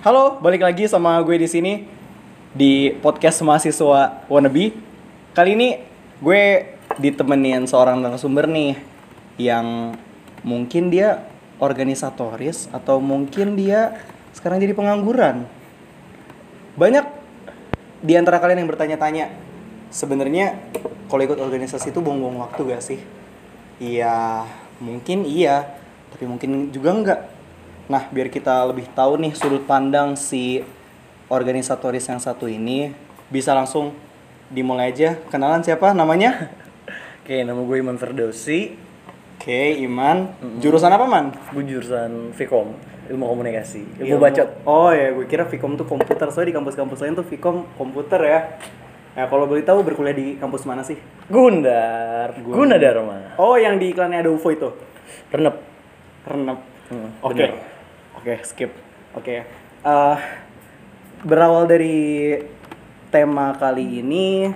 Halo, balik lagi sama gue di sini di podcast mahasiswa wannabe. Kali ini gue ditemenin seorang narasumber nih yang mungkin dia organisatoris atau mungkin dia sekarang jadi pengangguran. Banyak di antara kalian yang bertanya-tanya, sebenarnya kalau ikut organisasi itu buang-buang waktu gak sih? Iya, mungkin iya, tapi mungkin juga enggak. Nah, biar kita lebih tahu nih sudut pandang si organisatoris yang satu ini, bisa langsung dimulai aja. Kenalan siapa namanya? Oke, nama gue Iman Ferdowsi. Oke, Iman. Jurusan apa, Man? Gue jurusan Vkom, Ilmu Komunikasi. Ilmu bacot. Oh ya, gue kira Vkom tuh komputer. Soalnya di kampus-kampus lain tuh Vkom komputer ya. Ya, kalau boleh tahu berkuliah di kampus mana sih? Gundar. Gunadarma. Oh, yang di iklannya ada UFO itu. Renep. Renep. Hmm, Oke. bener. Oke, skip. Oke. Eh, berawal dari tema kali ini,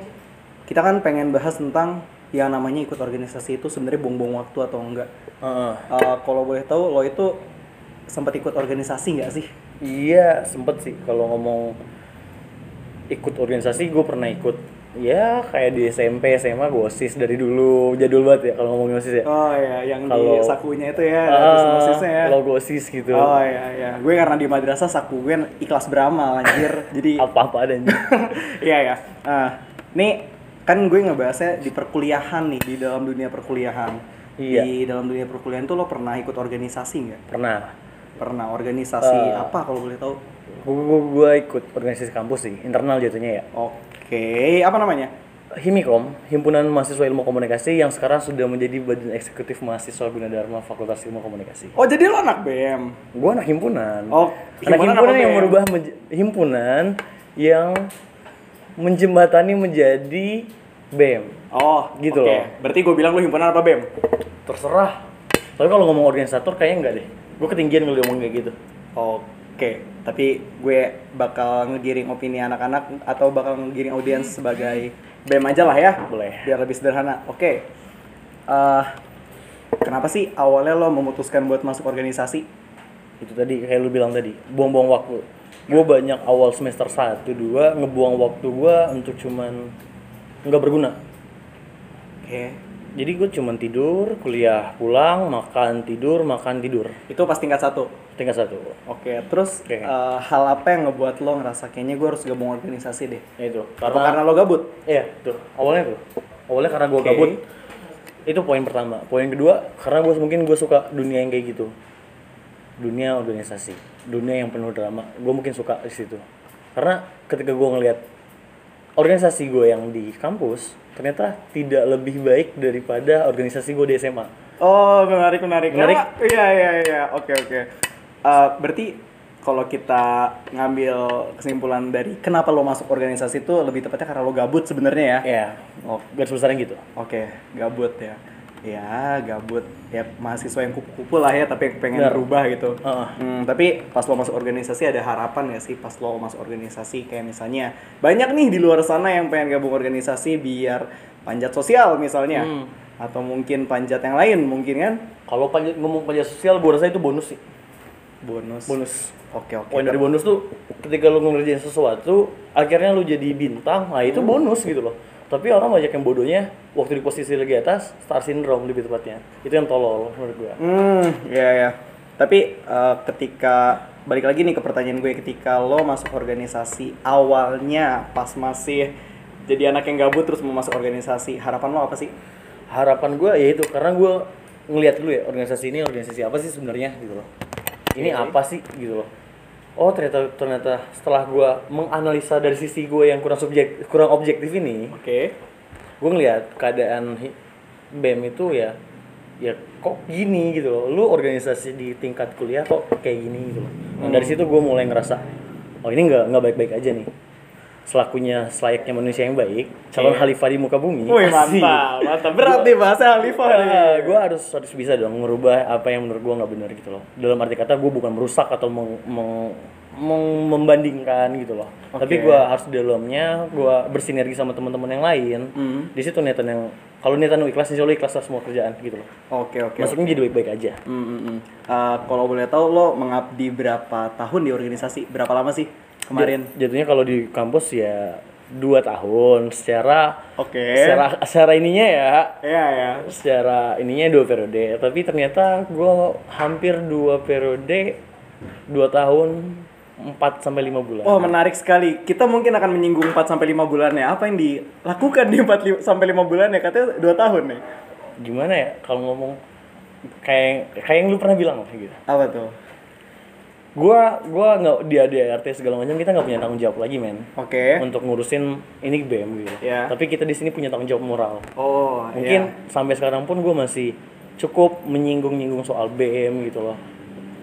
kita kan pengen bahas tentang yang namanya ikut organisasi itu sebenarnya buang-buang waktu atau enggak. Heeh. Eh, kalau boleh tahu, lo itu sempat ikut organisasi nggak sih? Iya, sempet sih kalau ngomong ikut organisasi gue pernah ikut ya kayak di SMP SMA gue osis dari dulu jadul banget ya kalau ngomongin osis ya Oh ya, yang di Kalau- sakunya itu ya, ada Ah, osisnya ya. logo osis gitu Oh iya iya, gue karena di madrasah saku gue ikhlas beramal anjir. Jadi apa-apa ada Iya ya. Ah, nih kan gue ngebahasnya di perkuliahan nih di dalam dunia perkuliahan. Iya. Di dalam dunia perkuliahan tuh lo pernah ikut organisasi nggak? pernah Pernah organisasi Eh. apa kalau boleh tahu? Gue, gue ikut organisasi kampus sih internal jatuhnya ya Oke, apa namanya? Himikom, Himpunan Mahasiswa Ilmu Komunikasi yang sekarang sudah menjadi badan eksekutif mahasiswa Gunadarma Fakultas Ilmu Komunikasi. Oh jadi lo anak BM. Gue anak himpunan. Oh, anak himpunan himpunan apa yang BM? merubah himpunan yang menjembatani menjadi BEM. Oh Gitu oke. loh. Berarti gue bilang lo himpunan apa BEM? Terserah. Tapi kalau ngomong organisator kayaknya enggak deh. Gue ketinggian kalau ngomong kayak gitu. Oke, tapi gue bakal ngegiring opini anak-anak atau bakal ngegiring audiens sebagai BEM aja lah ya. Boleh. Biar lebih sederhana. Oke. Eh, kenapa sih awalnya lo memutuskan buat masuk organisasi? Itu tadi kayak lu bilang tadi, buang-buang waktu. Gue banyak awal semester 1, 2 ngebuang waktu gue untuk cuman nggak berguna. Oke. Jadi gue cuman tidur, kuliah, pulang, makan, tidur, makan, tidur. Itu pas tingkat satu. Tingkat satu. Oke, terus Oke. eh, hal apa yang ngebuat lo ngerasa kayaknya gue harus gabung organisasi deh? Ya itu. Apa karena lo gabut? Iya, tuh. Awalnya tuh. Awalnya karena gue Oke. gabut. Itu poin pertama. Poin kedua, karena gue mungkin gue suka dunia yang kayak gitu. Dunia organisasi, dunia yang penuh drama. Gue mungkin suka di situ. Karena ketika gue ngelihat organisasi gue yang di kampus, ternyata tidak lebih baik daripada organisasi gue di SMA. Oh, menarik, menarik. Menarik. Iya, iya, iya. Oke, oke. Eh, berarti kalau kita ngambil kesimpulan dari kenapa lo masuk organisasi itu lebih tepatnya karena lo gabut sebenarnya ya? Ya, Oh, garis besarnya gitu. oke, gabut ya. Ya, gabut. Ya, mahasiswa yang kupu-kupu lah ya, tapi pengen Benar. berubah gitu. Heeh. Hmm, tapi pas lo masuk organisasi ada harapan gak sih pas lo masuk organisasi kayak misalnya banyak nih di luar sana yang pengen gabung organisasi biar panjat sosial misalnya Hmm. atau mungkin panjat yang lain mungkin kan Kalau panjat, ngomong panjat sosial, gue rasa itu bonus sih. Bonus Bonus. oke oke Poin dari bonus tuh ketika lu ngerjain sesuatu, akhirnya lu jadi bintang, nah itu bonus gitu loh. Tapi orang banyak yang bodohnya waktu di posisi lagi atas, star syndrome lebih tepatnya. Itu yang tolol menurut gua. hmm ya ya tapi eh, ketika balik lagi nih ke pertanyaan gue ketika lo masuk organisasi awalnya pas masih jadi anak yang gabut terus mau masuk organisasi harapan lo apa sih Harapan gua ya itu karena gua ngelihat dulu ya organisasi ini organisasi apa sih sebenarnya gitu loh. Ini Oke. apa sih? Gitu loh. Oh ternyata ternyata setelah gua menganalisa dari sisi gua yang kurang subjek kurang objektif ini, oke. gue ngeliat keadaan BEM itu ya ya kok gini gitu loh. Lu organisasi di tingkat kuliah kok kayak gini gitu loh. Nah, dari situ gue mulai ngerasa oh ini nggak nggak baik-baik aja nih selakunya selayaknya manusia yang baik calon Iya. khalifah di muka bumi Wih mantap, mantap. Berat nih bahasa Alifah nih. Nah, gue harus harus bisa dong merubah apa yang menurut gue nggak benar gitu loh. Dalam arti kata gue bukan merusak atau meng, meng- meng- membandingkan gitu loh. Tapi Oke. gue harus di dalamnya gue bersinergi sama teman-teman yang lain. Hmm. Di situ niatan yang kalau niatan lu ikhlas insya Allah ikhlas lah semua kerjaan gitu loh Oke oke. masuknya jadi baik-baik aja hmm, hmm. Uh, kalau boleh tahu lo mengabdi berapa tahun di organisasi? Berapa lama sih kemarin? Jat- jatuhnya kalau di kampus ya dua tahun secara Oke. secara secara ininya ya Iya ya. secara ininya dua periode tapi ternyata gue hampir dua periode dua tahun 4 sampai lima bulan Oh menarik sekali. Kita mungkin akan menyinggung 4 sampai 5 bulan ya. Apa yang dilakukan di 4 li- sampai 5 bulan ya? Katanya 2 tahun nih. gimana ya kalau ngomong kayak kayak yang lu pernah bilang gitu Apa tuh? Gua gua nggak di ADRT segala macam kita nggak punya tanggung jawab lagi men. Oke. untuk ngurusin ini BM gitu Iya. tapi kita di sini punya tanggung jawab moral. Oh, mungkin sampai sekarang pun gua masih cukup menyinggung-nyinggung soal BM gitu loh.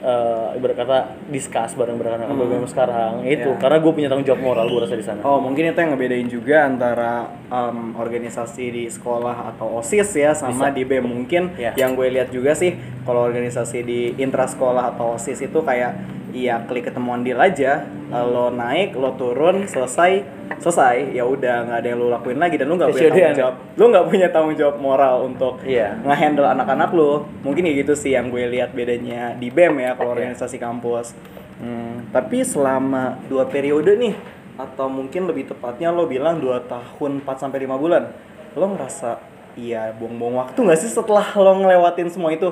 Eh ibarat kata discuss bareng bareng BM sekarang. Itu Iya. karena gue punya tanggung jawab moral gue rasa di sana. Oh mungkin itu yang ngebedain juga antara em, organisasi di sekolah atau osis ya sama di BEM mungkin Ya. yang gue lihat juga sih kalau organisasi di intra sekolah atau osis itu kayak iya klik ketemuan deal aja. Lo naik lo turun selesai selesai. Ya udah nggak ada yang lo lakuin lagi dan lo nggak punya tanggung ya? jawab. Lo nggak punya tanggung jawab moral untuk Iya. ngehandle anak-anak lo. Mungkin ya gitu sih yang gue lihat bedanya di BEM ya kalau Iya. organisasi kampus. Hmm, tapi selama dua periode nih atau mungkin lebih tepatnya lo bilang dua tahun 4 sampai lima bulan lo ngerasa iya buang-buang waktu nggak sih setelah lo ngelewatin semua itu?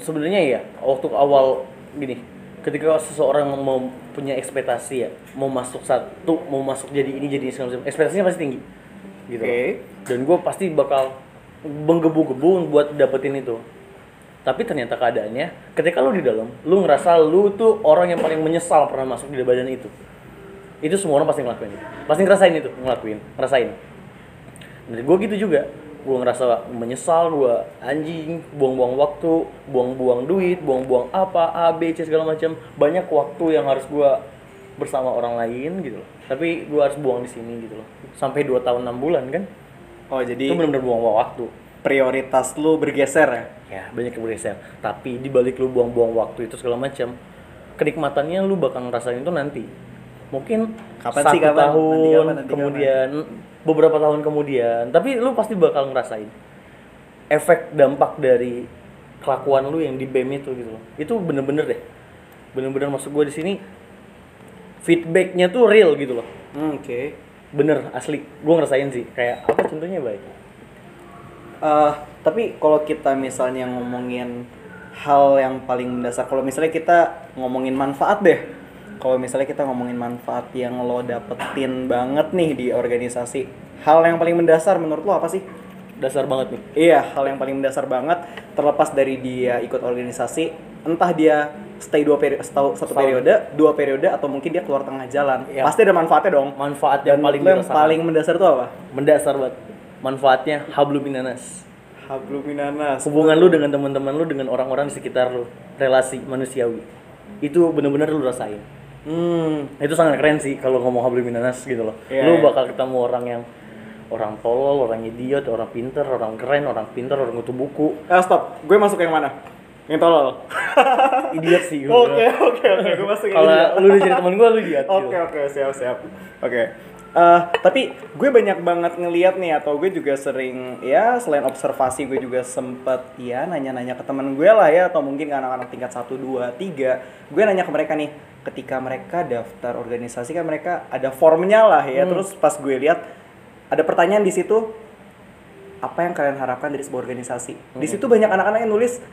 Sebenarnya ya waktu awal gini ketika seseorang mau punya ekspektasi ya mau masuk satu mau masuk jadi ini jadi ini segala macam ekspektasinya pasti tinggi gitu Oke. dan gue pasti bakal menggebu-gebu buat dapetin itu. Tapi ternyata keadaannya ketika lu di dalam lu ngerasa lu tuh orang yang paling menyesal pernah masuk di badan itu. Itu semua orang pasti ngelakuin itu. Pasti ngerasain itu ngelakuin ngerasain. Dan gue gitu juga gue ngerasa menyesal gue anjing buang-buang waktu buang-buang duit buang-buang apa a b c segala macam banyak waktu yang harus gue bersama orang lain gitu loh. Tapi gue harus buang di sini gitu loh. Sampai 2 tahun 6 bulan kan? Oh jadi itu benar-benar buang-buang waktu. prioritas lo bergeser ya? Ya banyak yang bergeser. Tapi di balik lu buang-buang waktu itu segala macam kenikmatannya lu bakal ngerasain itu nanti. Mungkin Kapan satu sih, kapan? tahun Nanti kapan, nanti kemudian beberapa tahun kemudian tapi lu pasti bakal ngerasain efek dampak dari kelakuan lu yang di BEM itu gitu loh. Itu bener-bener deh. Bener-bener masuk gue di sini feedbacknya tuh real gitu loh. Hmm, oke. Bener asli. Gue ngerasain sih kayak apa contohnya baik Eh, tapi kalau kita misalnya ngomongin hal yang paling mendasar, kalau misalnya kita ngomongin manfaat deh, kalau misalnya kita ngomongin manfaat yang lo dapetin banget nih di organisasi, hal yang paling mendasar menurut lo apa sih? dasar banget nih Iya, hal yang paling mendasar banget, terlepas dari dia ikut organisasi, entah dia stay dua periode, satu Setahun. periode, dua periode, atau mungkin dia keluar tengah jalan, Iya. pasti ada manfaatnya dong. manfaat Dan yang paling yang paling mendasar tuh apa? mendasar banget manfaatnya habluminanas Habluminanas. hubungan lu dengan teman-teman lu dengan orang-orang di sekitar lu relasi manusiawi itu bener-bener lu rasain Hmm, itu sangat keren sih kalau ngomong habluminanas gitu loh Iya, lu iya. bakal ketemu orang yang orang tolol orang idiot orang pinter orang keren orang pinter orang kutu buku Ah, stop. Gue masuk yang mana? Yang tolol. idiot sih Oke, oke, oke. Gue masuk yang kalau lu udah jadi teman gua lu idiot Oke, gitu. oke, siap, siap. Oke. Eh, tapi gue banyak banget ngeliat nih atau gue juga sering ya selain observasi gue juga sempet ya nanya-nanya ke temen gue lah ya atau mungkin ke anak-anak tingkat 1 2 3 gue nanya ke mereka nih ketika mereka daftar organisasi kan mereka ada formnya lah ya. Terus pas gue lihat ada pertanyaan di situ apa yang kalian harapkan dari sebuah organisasi? Di situ banyak anak-anak yang nulis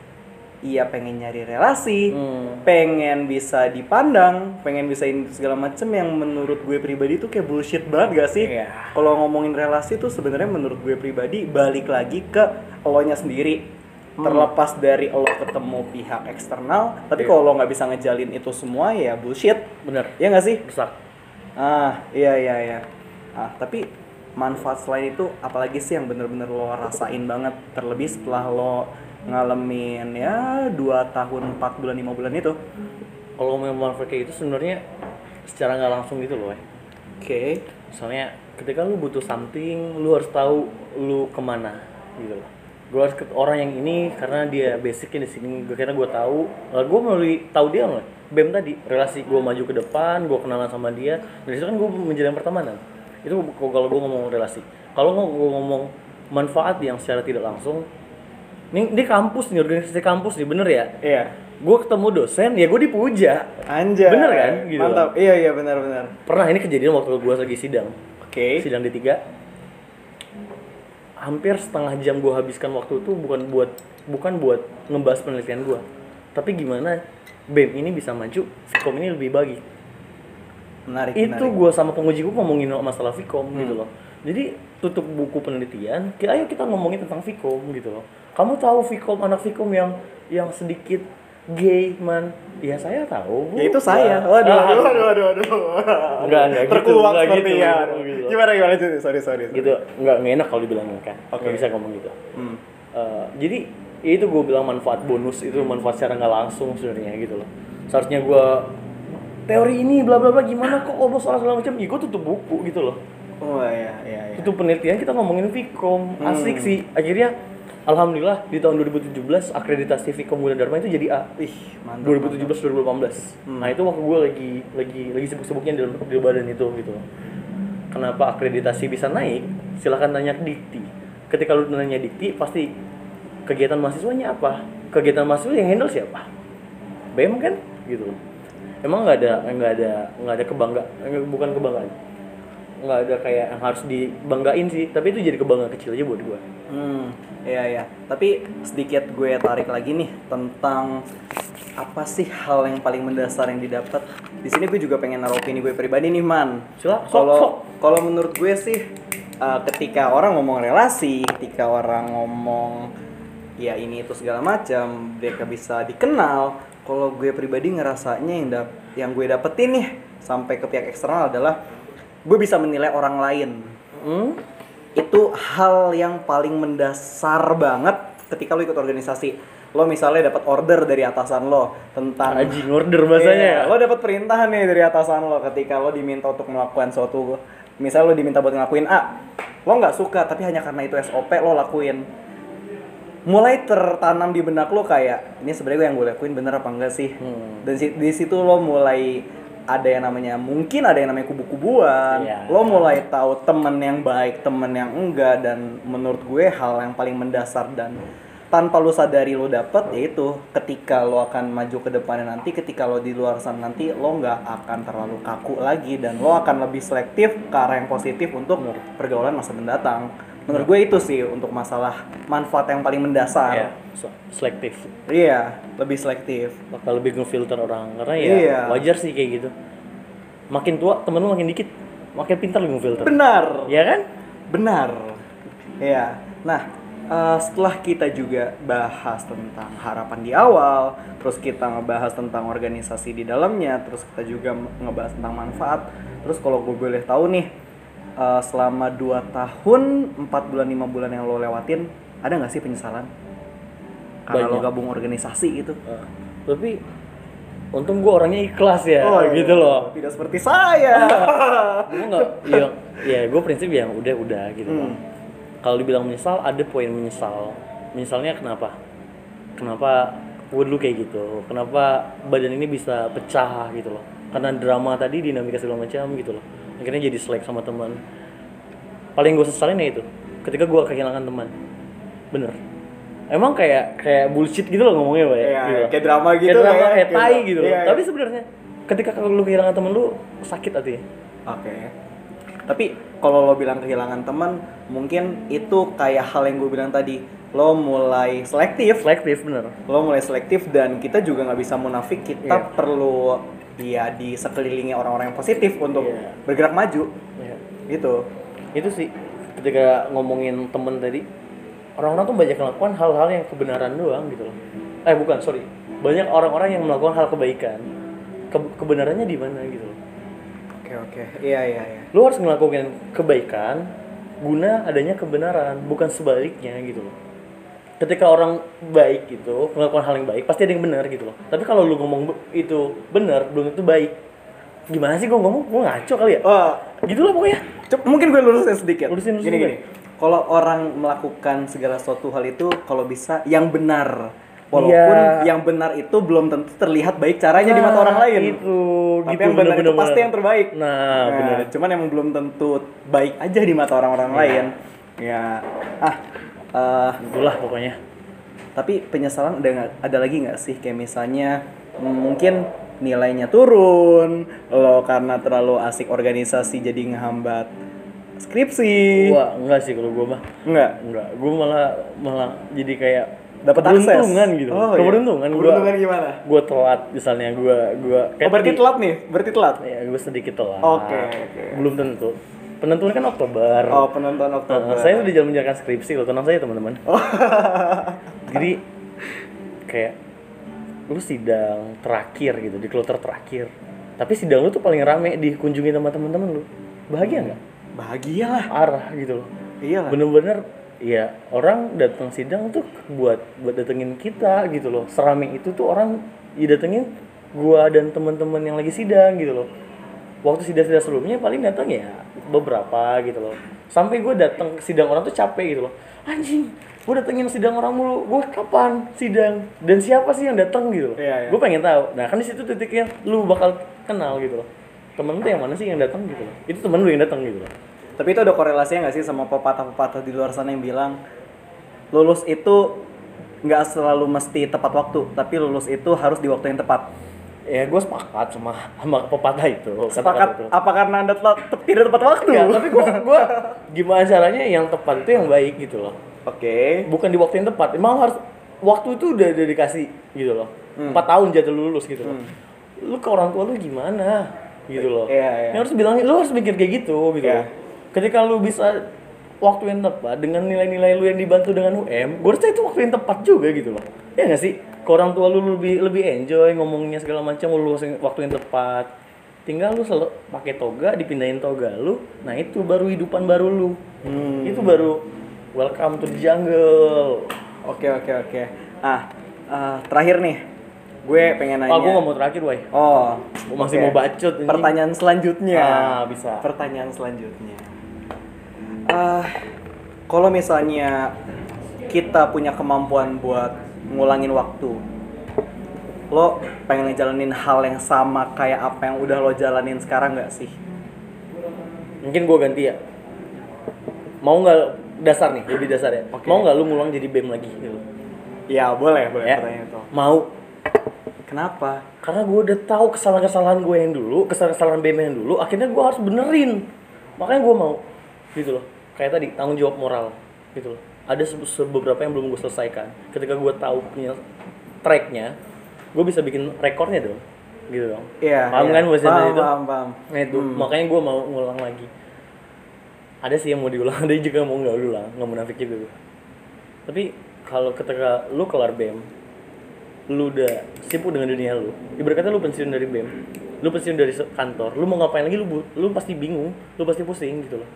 iya pengen nyari relasi Hmm. pengen bisa dipandang pengen bisa ini segala macem yang menurut gue pribadi tuh kayak bullshit banget gak sih Iya. kalau ngomongin relasi tuh sebenarnya menurut gue pribadi balik lagi ke elonya sendiri Hmm. terlepas dari lo ketemu pihak eksternal tapi Iya. kalau lo nggak bisa ngejalin itu semua ya bullshit bener ya nggak sih rusak Ah, iya iya iya. Ah, tapi manfaat selain itu apalagi sih yang bener-bener lo rasain banget terlebih setelah lo ngalamin ya dua tahun empat bulan lima bulan itu. kalau manfaat kayak itu sebenarnya secara nggak langsung gitu loh ya Oke. misalnya ketika lu butuh something lu harus tahu lu ke mana gitu loh. Gue harus ke orang yang ini karena dia basicnya di sini gue kira gue tahu. Lalu gue melalui tahu dia loh bem tadi relasi gue maju ke depan gue kenalan sama dia. Dari situ kan gue menjalin pertemanan. Itu kalau gue ngomong relasi. Kalau gue ngomong manfaat yang secara tidak langsung ini di kampus nih organisasi kampus nih bener ya Iya. gue ketemu dosen ya gue dipuja Anjay. Bener kan? Gitu. Mantap. Iya iya benar benar. pernah ini kejadian waktu gue lagi sidang Oke. sidang di tiga hampir setengah jam gue habiskan waktu itu bukan buat bukan buat ngebahas penelitian gue tapi gimana BEM ini bisa maju Vkom ini lebih bagi Menarik. itu gue sama penguji gue ngomongin masalah Vkom Hmm. gitu loh jadi tutup buku penelitian kita ayo kita ngomongin tentang Vkom gitu loh kamu tahu Vkom anak Vkom yang yang sedikit gay man ya saya tahu Ya itu saya. Waduh, ah, waduh, waduh, waduh, waduh. Enggak, enggak gitu, Terkuak enggak seperti gitu, ya. gitu. Gimana gimana lanjut? Sorry sorry. sorry. gitu nggak nggak enak kalau dibilangin kan Oke. nggak bisa ngomong gitu Hmm. Eh, jadi ya itu gue bilang manfaat bonus itu manfaat secara nggak langsung sebenarnya gitu loh seharusnya gue teori ini bla bla bla gimana kok oh soal segala macam ya gue tutup buku gitu loh Oh iya iya iya. itu penelitian kita ngomongin Vkom Hmm. asik sih. Akhirnya alhamdulillah di tahun 2017 akreditasi Vkom Gunadarma itu jadi A. Ih, mantap. 2017 2018 Hmm. nah itu waktu gue lagi lagi lagi sibuk-sibuknya di, di badan itu gitu. Kenapa akreditasi bisa naik? Silahkan tanya ke Dikti. Ketika lu nanya Dikti pasti kegiatan mahasiswanya apa? Kegiatan mahasiswa yang handle siapa? BEM kan? Gitu. Emang nggak ada nggak ada nggak ada kebangga eh, bukan kebanggaan nggak ada kayak yang harus dibanggain sih tapi itu jadi kebanggaan kecil aja buat gue Hmm, iya iya. Tapi sedikit gue tarik lagi nih tentang apa sih hal yang paling mendasar yang didapat. Di sini gue juga pengen naruh opini gue pribadi nih, Man. Kalau kalau menurut gue sih uh, ketika orang ngomong relasi, ketika orang ngomong ya ini itu segala macam, mereka bisa dikenal. Kalau gue pribadi ngerasanya yang dap yang gue dapetin nih sampai ke pihak eksternal adalah gue bisa menilai orang lain. Hmm? itu hal yang paling mendasar banget ketika lo ikut organisasi. Lo misalnya dapat order dari atasan lo tentang Anjing order bahasanya Iya, ya? lo dapat perintahan nih dari atasan lo ketika lo diminta untuk melakukan suatu misal lo diminta buat ngelakuin A lo nggak suka tapi hanya karena itu SOP lo lakuin. Mulai tertanam di benak lo kayak ini sebenarnya yang gue lakuin bener apa enggak sih? Hmm. dan di situ lo mulai ada yang namanya mungkin ada yang namanya kubu-kubuan Iya. lo mulai tahu temen yang baik temen yang enggak dan menurut gue hal yang paling mendasar dan tanpa lo sadari lo dapet yaitu ketika lo akan maju ke depannya nanti ketika lo di luar sana nanti lo nggak akan terlalu kaku lagi dan lo akan lebih selektif ke arah yang positif untuk pergaulan masa mendatang menurut gue itu sih untuk masalah manfaat yang paling Iya, mendasar so- selektif iya lebih selektif bakal lebih ngefilter orang karena ya Iya. wajar sih kayak gitu makin tua temen lu makin dikit makin pintar lu ngefilter benar ya kan Benar. Ya. Nah, eh, setelah kita juga bahas tentang harapan di awal, terus kita ngebahas tentang organisasi di dalamnya, terus kita juga ngebahas tentang manfaat. Terus kalau gue boleh tahu nih, eh, selama 2 tahun, 4 bulan, 5 bulan yang lo lewatin, ada nggak sih penyesalan? Karena lo Banyak. gabung organisasi gitu. Eh, tapi untung gua orangnya ikhlas ya Oh, iya. gitu loh Tidak seperti saya. gue nggak ya ya gue prinsip yang udah udah gitu Hmm. kalau dibilang menyesal ada poin menyesal menyesalnya kenapa kenapa gue dulu kayak gitu kenapa badan ini bisa pecah gitu loh karena drama tadi dinamika segala macam gitu loh akhirnya jadi selek sama teman paling gue sesalin ya itu ketika gue kehilangan teman bener emang kayak kayak bullshit gitu loh ngomongnya Pak, ya Iya, gitu. kayak drama gitu kayak drama ya, kayak kayak tai dra- gitu iya. tapi sebenarnya ketika lu kehilangan temen lu sakit hati Oke. Tapi kalau lo bilang kehilangan teman, mungkin itu kayak hal yang gue bilang tadi. Lo mulai selektif, selektif bener lo mulai selektif dan kita juga nggak bisa munafik. Kita Iya. perlu ya di sekelilingi orang-orang yang positif untuk Iya. bergerak maju. Ya. Gitu. itu sih ketika ngomongin temen tadi orang-orang tuh banyak melakukan hal-hal yang kebenaran doang gitu loh eh bukan sorry banyak orang-orang yang melakukan hal kebaikan Ke- kebenarannya di mana gitu loh Oke oke. Iya iya iya. lu harus melakukan kebaikan guna adanya kebenaran bukan sebaliknya gitu loh ketika orang baik gitu melakukan hal yang baik pasti ada yang benar gitu loh tapi kalau lu ngomong itu benar belum tentu baik gimana sih gua ngomong gua ngaco kali ya Oh, gitu lah pokoknya cep- mungkin gue lurusin sedikit. Lurusin, lurusin gini gini. Kalau orang melakukan segala suatu hal itu, kalau bisa yang benar. Walaupun Iya. yang benar itu belum tentu terlihat baik caranya di mata Nah, orang lain. Itu, Tapi gitu, yang benar bener-bener. itu pasti yang terbaik. Nah, benar. Cuman emang belum tentu baik aja di mata orang-orang Iya. lain. Ya, ah, eh, itulah pokoknya. tapi penyesalan ada nggak ada lagi nggak sih? Kayak misalnya mm, mungkin nilainya turun lo karena terlalu asik organisasi jadi ngehambat skripsi. Gua enggak sih kalau gua mah. Nggak? Enggak gua malah malah jadi kayak dapat akses? keberuntungan gitu. Oh, iya. keberuntungan gua. Keberuntungan gimana? Gua telat misalnya gua gua oh berarti telat nih? Berarti telat? Ya gua sedikit telat. Oke, oke. belum tentu penentuan kan Oktober. Oh penonton Nah, Oktober saya sudah jalan menjalankan skripsi loh tenang saja teman-teman. Oh. jadi kayak lu sidang terakhir gitu di kloter terakhir. Tapi sidang lu tuh paling rame dikunjungi sama teman-teman lu. Bahagia nggak? Bahagia lah. Arah gitu loh. Iya bener-bener ya orang datang sidang tuh buat buat datengin kita gitu loh. Serame itu tuh orang didatengin gua dan teman-teman yang lagi sidang gitu loh waktu sidang-sidang sebelumnya paling datang ya beberapa gitu loh. Sampai gue datang sidang orang tuh capek gitu loh. Anjing gue datengin sidang orang mulu. Gue kapan sidang? Dan siapa sih yang datang gitu loh. Iya, iya. gue pengen tahu. Nah kan di situ titiknya lu bakal kenal gitu loh. Temen tuh yang mana sih yang datang gitu loh. Itu temen lu yang datang gitu loh. Tapi itu ada korelasinya nggak sih sama pepatah-pepatah di luar sana yang bilang lulus itu nggak selalu mesti tepat waktu, tapi lulus itu harus di waktu yang tepat. Ya gue sepakat sama sama pepatah itu Sepakat itu. apa karena anda telat, te- tidak tepat waktu? Enggak, tapi gue gua gimana caranya yang tepat itu yang baik gitu loh Oke. bukan di waktu yang tepat emang harus waktu itu udah, udah dikasih gitu loh Hmm. empat tahun jatuh lulus gitu loh lu ke orang tua lu gimana gitu loh Iya, iya. Yang harus bilangin lu harus mikir kayak gitu gitu loh ketika lu bisa waktu yang tepat dengan nilai-nilai lu yang dibantu dengan UM gue rasa itu waktu yang tepat juga gitu loh ya nggak sih ke orang tua lu lebih lebih enjoy ngomongnya segala macam lu waktu yang tepat tinggal lu selalu pakai toga dipindahin toga lu nah itu baru hidupan baru lu Hmm. itu baru welcome to the jungle Oke oke oke. Ah eh, terakhir nih, gue pengen nanya. ah gue gak mau terakhir woi Oh, Gua masih oke. mau bacot, anjing. Pertanyaan selanjutnya. Ah, bisa. Pertanyaan selanjutnya. Ah, kalau misalnya kita punya kemampuan buat ngulangin waktu, lo pengen ngejalanin hal yang sama kayak apa yang udah lo jalanin sekarang nggak sih? mungkin gue ganti ya. Mau nggak dasar nih lebih dasar ya? Oke. mau nggak lu ngulang jadi bem lagi? Gitu Ya boleh, boleh ya. pertanyaan itu. mau. Kenapa? karena gue udah tahu kesalahan-kesalahan gue yang dulu kesalahan-kesalahan bem yang dulu akhirnya gue harus benerin. Makanya gue mau gitu loh. Kayak tadi tanggung jawab moral gitu loh ada beberapa yang belum gue selesaikan ketika gue tahu punya tracknya gue bisa bikin rekornya dong gitu dong Iya. paham iya. kan maksudnya Paham, itu paham, paham. Nah itu, makanya gue mau ngulang lagi. Ada sih yang mau diulang, ada juga yang mau nggak ulang, nggak munafik juga gue. Tapi kalau ketika lu kelar BEM, lu udah sibuk dengan dunia lu, ibarat kata lu pensiun dari BEM, lu pensiun dari kantor, lu mau ngapain lagi lu lu pasti bingung, lu pasti pusing gitu loh.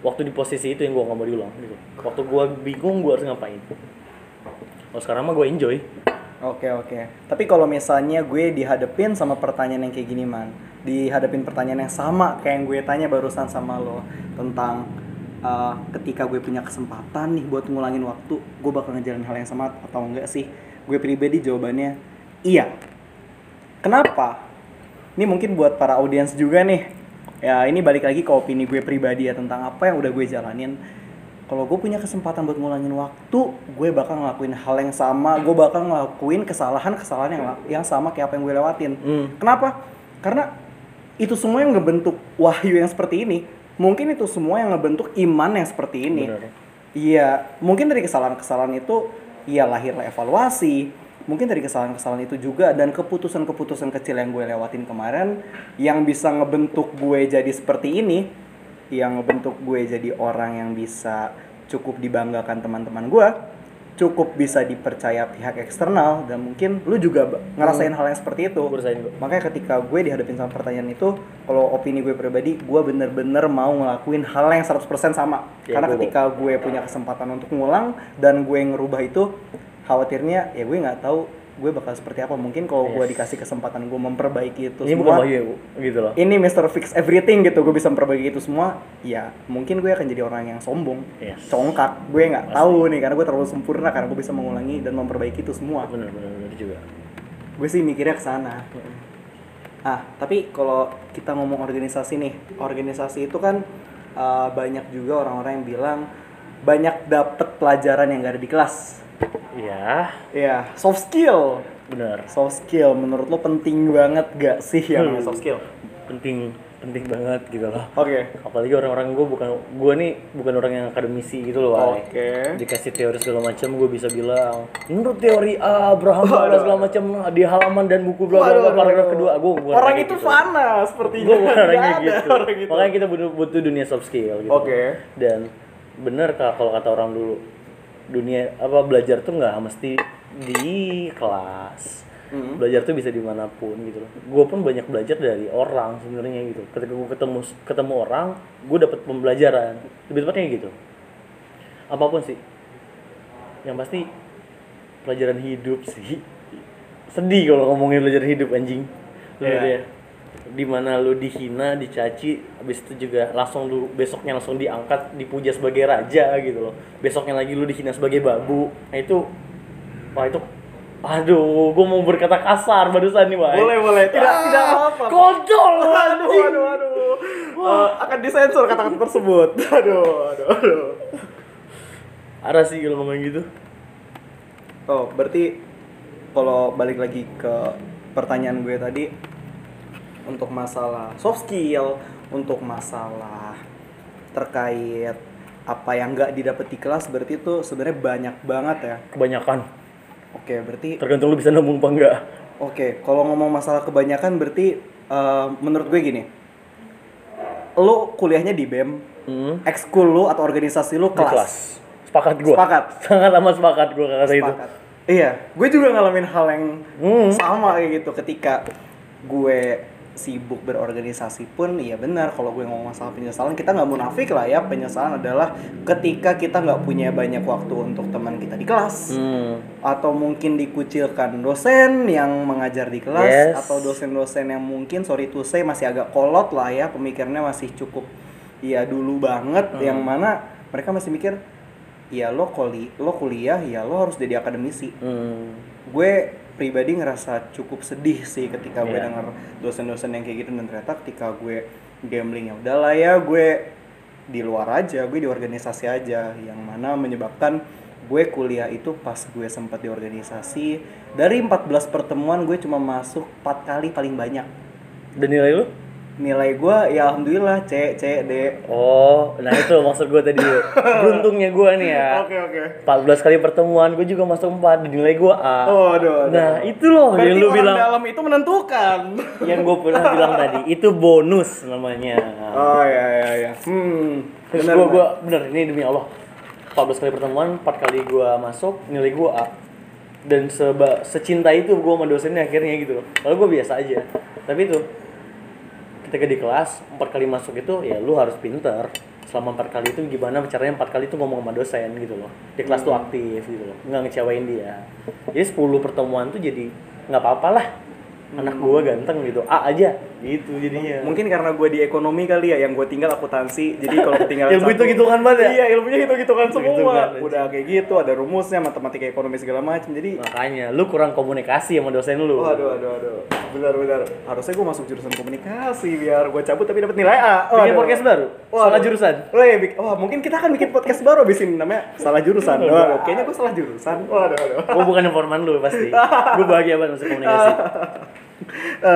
Waktu di posisi itu yang gue nggak mau diulang gitu. Waktu gue bingung gue harus ngapain. Kalau sekarang mah gue enjoy. Oke oke. Tapi kalau misalnya gue dihadepin sama pertanyaan yang kayak gini man, dihadepin pertanyaan yang sama kayak yang gue tanya barusan sama lo tentang uh, ketika gue punya kesempatan nih buat ngulangin waktu, gue bakal ngejalanin hal yang sama atau enggak sih? Gue pribadi jawabannya iya. Kenapa? Ini mungkin buat para audiens juga nih. Ya ini balik lagi ke opini gue pribadi ya tentang apa yang udah gue jalanin kalau gue punya kesempatan buat ngulangin waktu, gue bakal ngelakuin hal yang sama, gue bakal ngelakuin kesalahan-kesalahan yang yang sama kayak apa yang gue lewatin. Hmm. Kenapa? Karena itu semua yang ngebentuk wahyu yang seperti ini. Mungkin itu semua yang ngebentuk iman yang seperti ini. Iya, mungkin dari kesalahan-kesalahan itu ya lahirlah evaluasi. Mungkin dari kesalahan-kesalahan itu juga dan keputusan-keputusan kecil yang gue lewatin kemarin yang bisa ngebentuk gue jadi seperti ini, yang ngebentuk gue jadi orang yang bisa cukup dibanggakan teman-teman gue, cukup bisa dipercaya pihak eksternal dan mungkin lu juga ngerasain hal yang seperti itu. Makanya ketika gue dihadapin sama pertanyaan itu, kalau opini gue pribadi, gue bener-bener mau ngelakuin hal yang 100% sama. Ya, Karena gue- ketika gue punya kesempatan untuk ngulang dan gue ngerubah itu, khawatirnya ya gue nggak tahu gue bakal seperti apa. Mungkin kalau gue dikasih kesempatan gue memperbaiki itu Ini bukan semua, wahyu gitu loh. ini Mr. Fix Everything gitu, gue bisa memperbaiki itu semua, ya mungkin gue akan jadi orang yang sombong, Yes. congkak. Gue nggak tahu nih karena gue terlalu sempurna karena gue bisa mengulangi dan memperbaiki itu semua bener bener juga. gue sih mikirnya ke sana. Ah, tapi kalau kita ngomong organisasi nih, organisasi itu kan uh, banyak juga orang-orang yang bilang banyak dapet pelajaran yang gak ada di kelas. Iya, Iya, soft skill. benar. Soft skill menurut lo penting banget gak sih yang Hmm. soft skill? Penting, penting banget gitu loh. Oke. Apalagi orang-orang gue bukan, gue nih bukan orang yang akademisi gitu loh. Oke. Dikasih teori segala macam, gue bisa bilang menurut teori A, Abraham bla segala macam di halaman dan buku bla bla paragraf kedua. Gue bukan Orang itu gitu. fana sepertinya. gue bukan orang Nggak kayak ada gitu. orang gitu. Makanya kita butuh, butuh dunia soft skill gitu. Oke. Dan bener kalau kata orang dulu dunia apa belajar tuh nggak mesti di kelas. Hmm. Belajar tuh bisa di mana pun gitu loh. Gue pun banyak belajar dari orang sebenarnya gitu. Ketika gue ketemu ketemu orang, gue dapet pembelajaran. Lebih tepatnya gitu. Apa pun sih. Yang pasti pelajaran hidup sih. Sedih kalau ngomongin pelajaran hidup anjing. Lu Iya. ya di mana lu dihina, dicaci, habis itu juga langsung lu besoknya langsung diangkat, dipuja sebagai raja gitu loh. Besoknya lagi lu dihina sebagai babu. Nah itu, wah itu, aduh, gue mau berkata kasar barusan nih, wah. Boleh, boleh. Tidak, tidak apa-apa. Kontol, Aduh, aduh, aduh. Eh, akan disensor kata-kata tersebut. Aduh, aduh, aduh. Arah sih kalau ngomong gitu. Oh, berarti kalau balik lagi ke pertanyaan gue tadi untuk masalah soft skill, untuk masalah terkait apa yang nggak didapat di kelas berarti itu sebenarnya banyak banget ya. Kebanyakan. Oke, berarti Tergantung lu bisa nabung apa enggak. oke, kalau ngomong masalah kebanyakan berarti eh, menurut gue gini. Lu kuliahnya di BEM, Hmm. ekskul lu atau organisasi lu Di kelas. kelas. Sepakat gua. Sepakat. Sangat amat sepakat gua kata itu. Iya, gue juga ngalamin hal yang Hmm. sama kayak gitu ketika gue sibuk berorganisasi pun iya benar kalau gue ngomong masalah penyesalan kita nggak munafik lah ya penyesalan adalah ketika kita nggak punya banyak waktu untuk teman kita di kelas Hmm. atau mungkin dikucilkan dosen yang mengajar di kelas Yes. atau dosen-dosen yang mungkin sorry to say masih agak kolot lah ya pemikirannya masih cukup ya dulu banget Hmm. yang mana mereka masih mikir ya lo kuli lo kuliah ya lo harus jadi akademisi Hmm. gue pribadi ngerasa cukup sedih sih ketika gue Iya. denger dosen-dosen yang kayak gitu dan ternyata ketika gue gambling ya udahlah ya gue di luar aja gue di organisasi aja yang mana menyebabkan gue kuliah itu pas gue sempat di organisasi dari 14 pertemuan gue cuma masuk 4 kali paling banyak Dan nilai lu? Nilai gue ya alhamdulillah C C D Oh, nah itu maksud gue tadi. Beruntungnya gue nih ya. oke oke 14 kali pertemuan gue juga masuk 4 dan nilai gue A. oh aduh, aduh. Nah, itu loh Berarti yang lu bilang dalam itu menentukan yang gue pernah bilang tadi, itu bonus namanya. oh ya ya ya hmm Terus gue gua bener ini demi Allah. 14 kali pertemuan, 4 kali gue masuk, nilai gue A. Dan seba, secinta itu gue sama dosennya akhirnya gitu loh. Kalau gue biasa aja. Tapi itu ketika di kelas empat kali masuk itu ya lu harus pinter. Selama empat kali itu gimana caranya empat kali itu ngomong sama dosen gitu loh. Di kelas tuh aktif gitu loh. Nggak ngecewain dia. Jadi 10 pertemuan tuh jadi nggak apa-apa lah anak gua ganteng gitu A aja gitu jadinya Mungkin karena gue di ekonomi kali ya, yang gue tinggal akuntansi. Jadi kalau ketinggalan Ilmu satu- hitung-hitungan banget ya? Iya, ilmunya hitung-hitungan semua. Hitung-hitungan aja. Udah kayak gitu, ada rumusnya, matematika ekonomi segala macam. Jadi makanya lu kurang komunikasi sama dosen lu Waduh, aduh, aduh. Benar, benar. Harusnya gue masuk jurusan komunikasi biar gue cabut tapi dapat nilai A. bikin Waduh. podcast baru Waduh. salah jurusan Oh, iya, oh, mungkin kita akan bikin podcast baru abis ini namanya salah jurusan. Waduh, kayaknya gue salah jurusan. Waduh, aduh. gua bukan informan lu pasti gua bahagia banget masuk komunikasi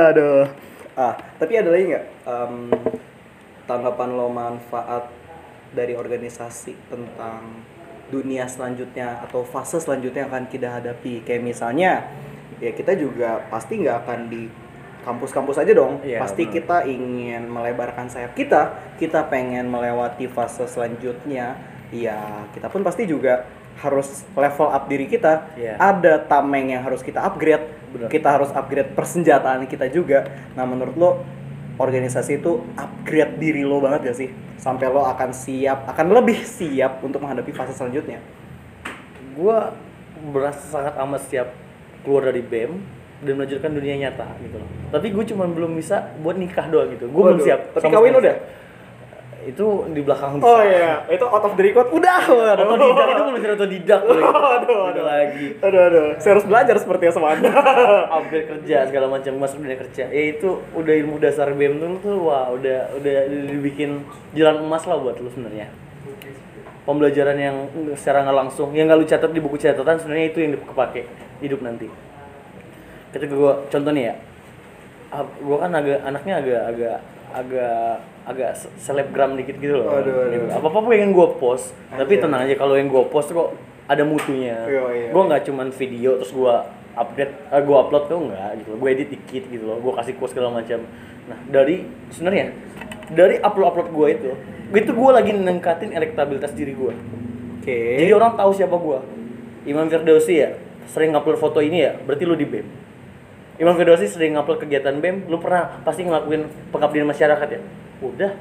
Aduh. Ah, tapi ada lagi nggak em, tanggapan lo manfaat dari organisasi tentang dunia selanjutnya atau fase selanjutnya yang akan kita hadapi? Kayak misalnya, ya kita juga pasti nggak akan di kampus-kampus aja dong. Iya, pasti benar. kita ingin melebarkan sayap kita. Kita pengen melewati fase selanjutnya. Ya, kita pun pasti juga harus level up diri kita. Iya. Ada tameng yang harus kita upgrade Benar. kita harus upgrade persenjataan kita juga. Nah, menurut lo organisasi itu upgrade diri lo banget gak sih? Sampai lo akan siap, akan lebih siap untuk menghadapi fase selanjutnya. gua berasa sangat amat siap keluar dari BEM dan melanjutkan dunia nyata gitu loh. Tapi gue cuma belum bisa buat nikah doang gitu. Gue belum siap. Tapi kawin udah? Itu di belakang Oh iya, itu out of the record. Udah, waduh. otodidak itu belum otodidak loh gitu. Aduh, Udah aduh. lagi Aduh, aduh. Saya harus belajar seperti yang sama Anda. upgrade kerja segala macam masuk dunia kerja ya itu udah ilmu dasar BEM dulu tuh wah udah udah dibikin jalan emas lah buat lu sebenarnya pembelajaran yang secara nggak langsung yang nggak lu catat di buku catatan sebenarnya itu yang kepake hidup nanti ketika gua contoh nih ya ah, gua kan agak anaknya agak agak agak agak se- selebgram dikit gitu loh Aduh, aduh. Gitu. apa apa pengen gua post tapi Anjir. tenang aja kalau yang gua post kok ada mutunya Iya, iya. gua nggak cuman video terus gua update eh, gua upload tuh enggak gitu loh gua edit dikit gitu loh gua kasih quote segala macam nah dari sebenarnya dari upload upload gua itu itu gua lagi ningkatin elektabilitas diri gua Oke. jadi orang tahu siapa gua Imam Firdausi ya sering upload foto ini ya berarti lu di BEM Imam Firdausi sering upload kegiatan BEM lu pernah pasti ngelakuin pengabdian masyarakat ya? Udah.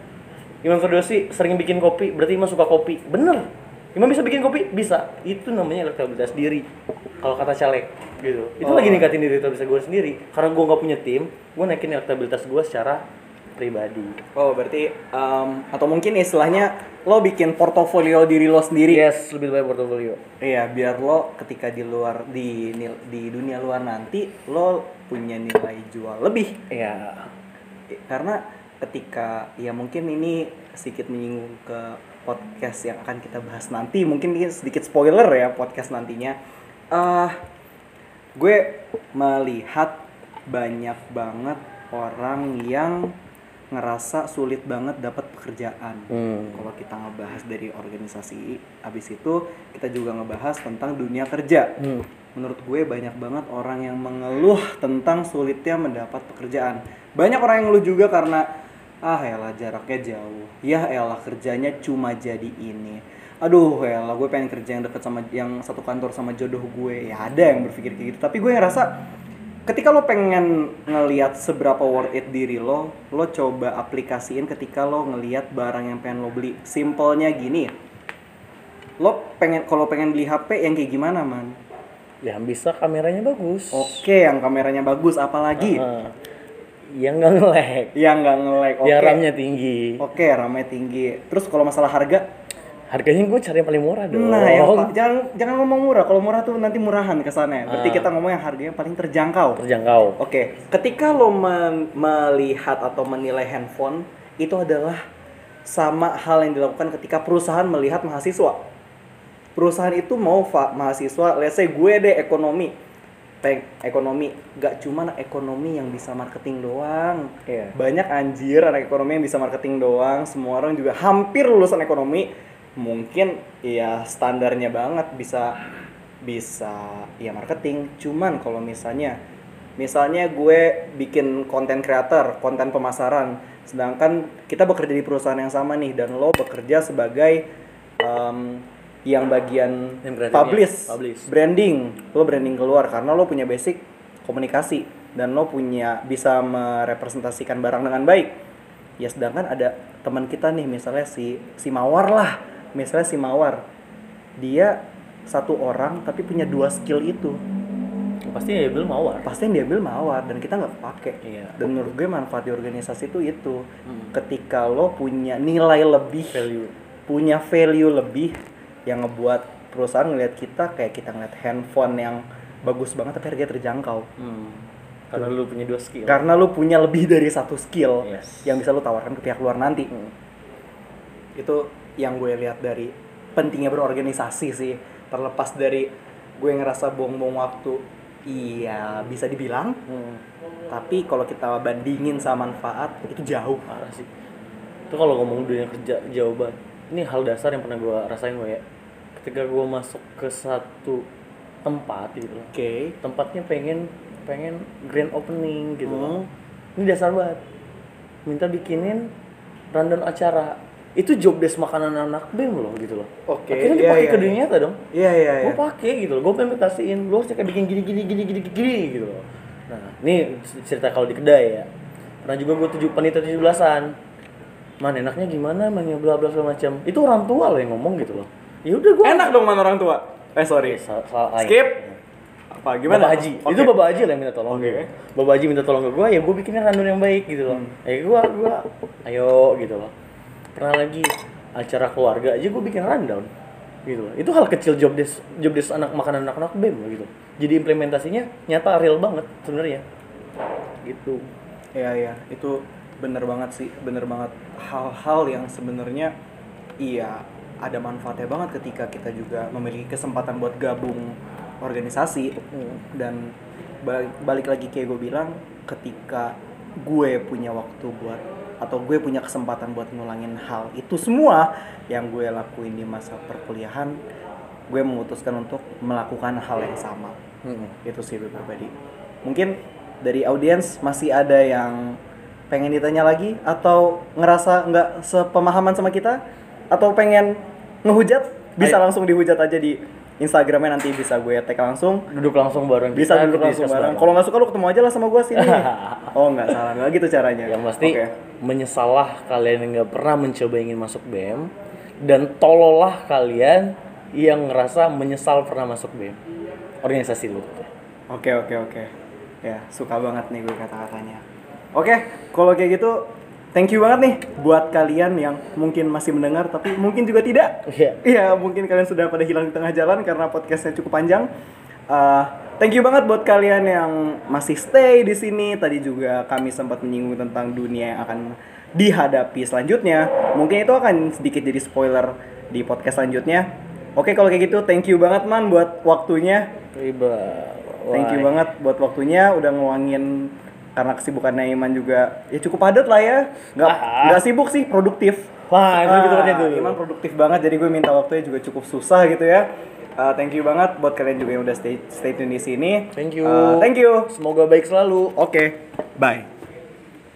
Imam Firdausi sering bikin kopi. Berarti Imam suka kopi. Bener. Imam bisa bikin kopi? Bisa. Itu namanya elektabilitas diri. Kalau kata caleg gitu. Itu Oh. lagi ningkatin diri elektabilitas gue sendiri. Karena gue nggak punya tim gue naikin elektabilitas gue secara pribadi. Oh, berarti em, atau mungkin istilahnya lo bikin portofolio diri lo sendiri. yes lebih baik portofolio. Iya, biar lo ketika di luar di di dunia luar nanti lo punya nilai jual lebih. ya Karena ketika ya mungkin ini sedikit menyinggung ke podcast yang akan kita bahas nanti, mungkin ini sedikit spoiler ya podcast nantinya. eh gue melihat banyak banget orang yang ngerasa sulit banget dapat pekerjaan. Hmm. Kalau kita ngebahas dari organisasi, abis itu kita juga ngebahas tentang dunia kerja. Hmm. Menurut gue banyak banget orang yang mengeluh tentang sulitnya mendapat pekerjaan. Banyak orang yang ngeluh juga karena ah elah jaraknya jauh. Ya elah kerjanya cuma jadi ini. Aduh elah gue pengen kerja yang deket sama yang satu kantor sama jodoh gue. Ya ada yang berpikir kayak gitu. Tapi gue ngerasa ketika lo pengen ngelihat seberapa worth it diri lo, lo coba aplikasiin ketika lo ngelihat barang yang pengen lo beli. Simpelnya gini, lo pengen kalau pengen beli HP yang kayak gimana man? Yang bisa kameranya bagus Oke, yang kameranya bagus, apalagi Ah. yang nggak nge-lag yang nggak nge-lag. Oke, yang RAM-nya tinggi oke, ramai tinggi. Terus kalau masalah harga, harganya gue cari yang paling murah dong nah yang pa- jangan jangan ngomong murah. Kalau murah tuh nanti murahan kesannya. Berarti Ah. kita ngomong yang harganya paling terjangkau. terjangkau Oke, ketika lo me- melihat atau menilai handphone itu adalah sama hal yang dilakukan ketika perusahaan melihat mahasiswa. Perusahaan itu mau fa- mahasiswa, let's say gue deh ekonomi, peng ekonomi, gak cuma anak ekonomi yang bisa marketing doang. Iya. Banyak anjir anak ekonomi yang bisa marketing doang. Semua orang juga hampir lulusan ekonomi, mungkin ya standarnya banget bisa bisa ya marketing. Cuman kalau misalnya misalnya gue bikin konten creator, konten pemasaran, sedangkan kita bekerja di perusahaan yang sama nih dan lo bekerja sebagai em, yang bagian Yang publish, publish. branding, lo branding keluar karena lo punya basic komunikasi dan lo punya bisa merepresentasikan barang dengan baik. Ya sedangkan ada teman kita nih misalnya si si Mawar lah, misalnya si Mawar, dia satu orang tapi punya dua skill itu. Pasti ya belum mawar. Pasti yang diambil mawar dan kita nggak pakai. Iya. dan menurut gue manfaat di organisasi itu itu. Hmm. ketika lo punya nilai lebih value. punya value lebih yang ngebuat perusahaan ngeliat kita kayak kita ngeliat handphone yang bagus banget tapi harganya terjangkau hmm. karena lu punya dua skill karena lo punya lebih dari satu skill Yes. yang bisa lo tawarkan ke pihak luar nanti Hmm. itu yang gue lihat dari pentingnya berorganisasi sih terlepas dari gue ngerasa buang-buang waktu iya bisa dibilang Hmm. tapi kalau kita bandingin sama manfaat itu jauh parah sih itu kalau ngomong dunia kerja jauh banget ini hal dasar yang pernah gue rasain gue ya. Ketika gue masuk ke satu tempat gitu loh. Oke. Tempatnya pengen pengen grand opening gitu loh. Hmm. ini dasar banget. Minta bikinin rundown acara. Itu job desk makanan anak bem loh gitu loh. Oke, akhirnya iya, dipakai iya, ke iya. dunia nyata dong. Iya iya iya. Gue pakai gitu loh. Gue implementasiin. Lo harus kayak bikin gini gini gini gini gini gitu loh. Nah ini cerita kalau di kedai ya. Pernah juga gue tujuh panitia tujuh belasan man enaknya gimana man ya bla bla segala macam itu orang tua loh yang ngomong gitu loh ya udah gue enak dong mana orang tua eh sorry aing. skip apa gimana Bapak Haji. Oke. Itu Bapak Haji lah yang minta tolong gue. Bapak Haji minta tolong ke gue, ya gue bikinnya random yang baik gitu loh. Hmm. Ya gue, gue, ayo gitu loh. pernah lagi acara keluarga aja gue bikin rundown gitu loh. itu hal kecil job desk job desk anak makan anak-anak bem loh, gitu jadi implementasinya nyata real banget sebenarnya gitu Iya iya itu bener banget sih bener banget. Hal-hal yang sebenarnya iya ada manfaatnya banget ketika kita juga memiliki kesempatan buat gabung organisasi. Dan balik, balik lagi kayak gue bilang ketika gue punya waktu buat atau gue punya kesempatan buat ngulangin hal itu semua yang gue lakuin di masa perkuliahan gue memutuskan untuk melakukan hal yang sama. Itu sih gue pribadi mungkin dari audiens masih ada yang pengen ditanya lagi atau ngerasa nggak sepemahaman sama kita? Atau pengen ngehujat? Bisa Ayo. langsung dihujat aja di Instagramnya nanti bisa gue tag langsung. Duduk langsung bareng bisa kita, duduk langsung bareng. kalau nggak suka lu ketemu aja lah sama gue sini. Oh nggak salah. Nggak gitu caranya. Yang pasti Oke. menyesalah kalian yang nggak pernah mencoba ingin masuk BM dan tololah kalian yang ngerasa menyesal pernah masuk BM organisasi lu. Oke oke oke. Ya suka banget nih gue kata-katanya. Oke, kalau kayak gitu, thank you banget nih buat kalian yang mungkin masih mendengar tapi mungkin juga tidak. Iya. Iya, mungkin kalian sudah pada hilang di tengah jalan karena podcastnya cukup panjang. Uh, thank you banget buat kalian yang masih stay di sini. Tadi juga kami sempat menyinggung tentang dunia yang akan dihadapi selanjutnya. Mungkin itu akan sedikit jadi spoiler di podcast selanjutnya. Oke, kalau kayak gitu, thank you banget man buat waktunya. Thank you banget buat waktunya udah ngeluangin karena kesibukannya Iman juga ya cukup padat lah ya. Nggak Ah. nggak sibuk sih, produktif. Wah, itu gitu Ah, katanya tuh. Iman produktif banget jadi gue minta waktunya juga cukup susah gitu ya. Uh, thank you banget buat kalian juga yang udah stay stay tune di sini. Thank you. Uh, thank you. Semoga baik selalu. Oke, bye.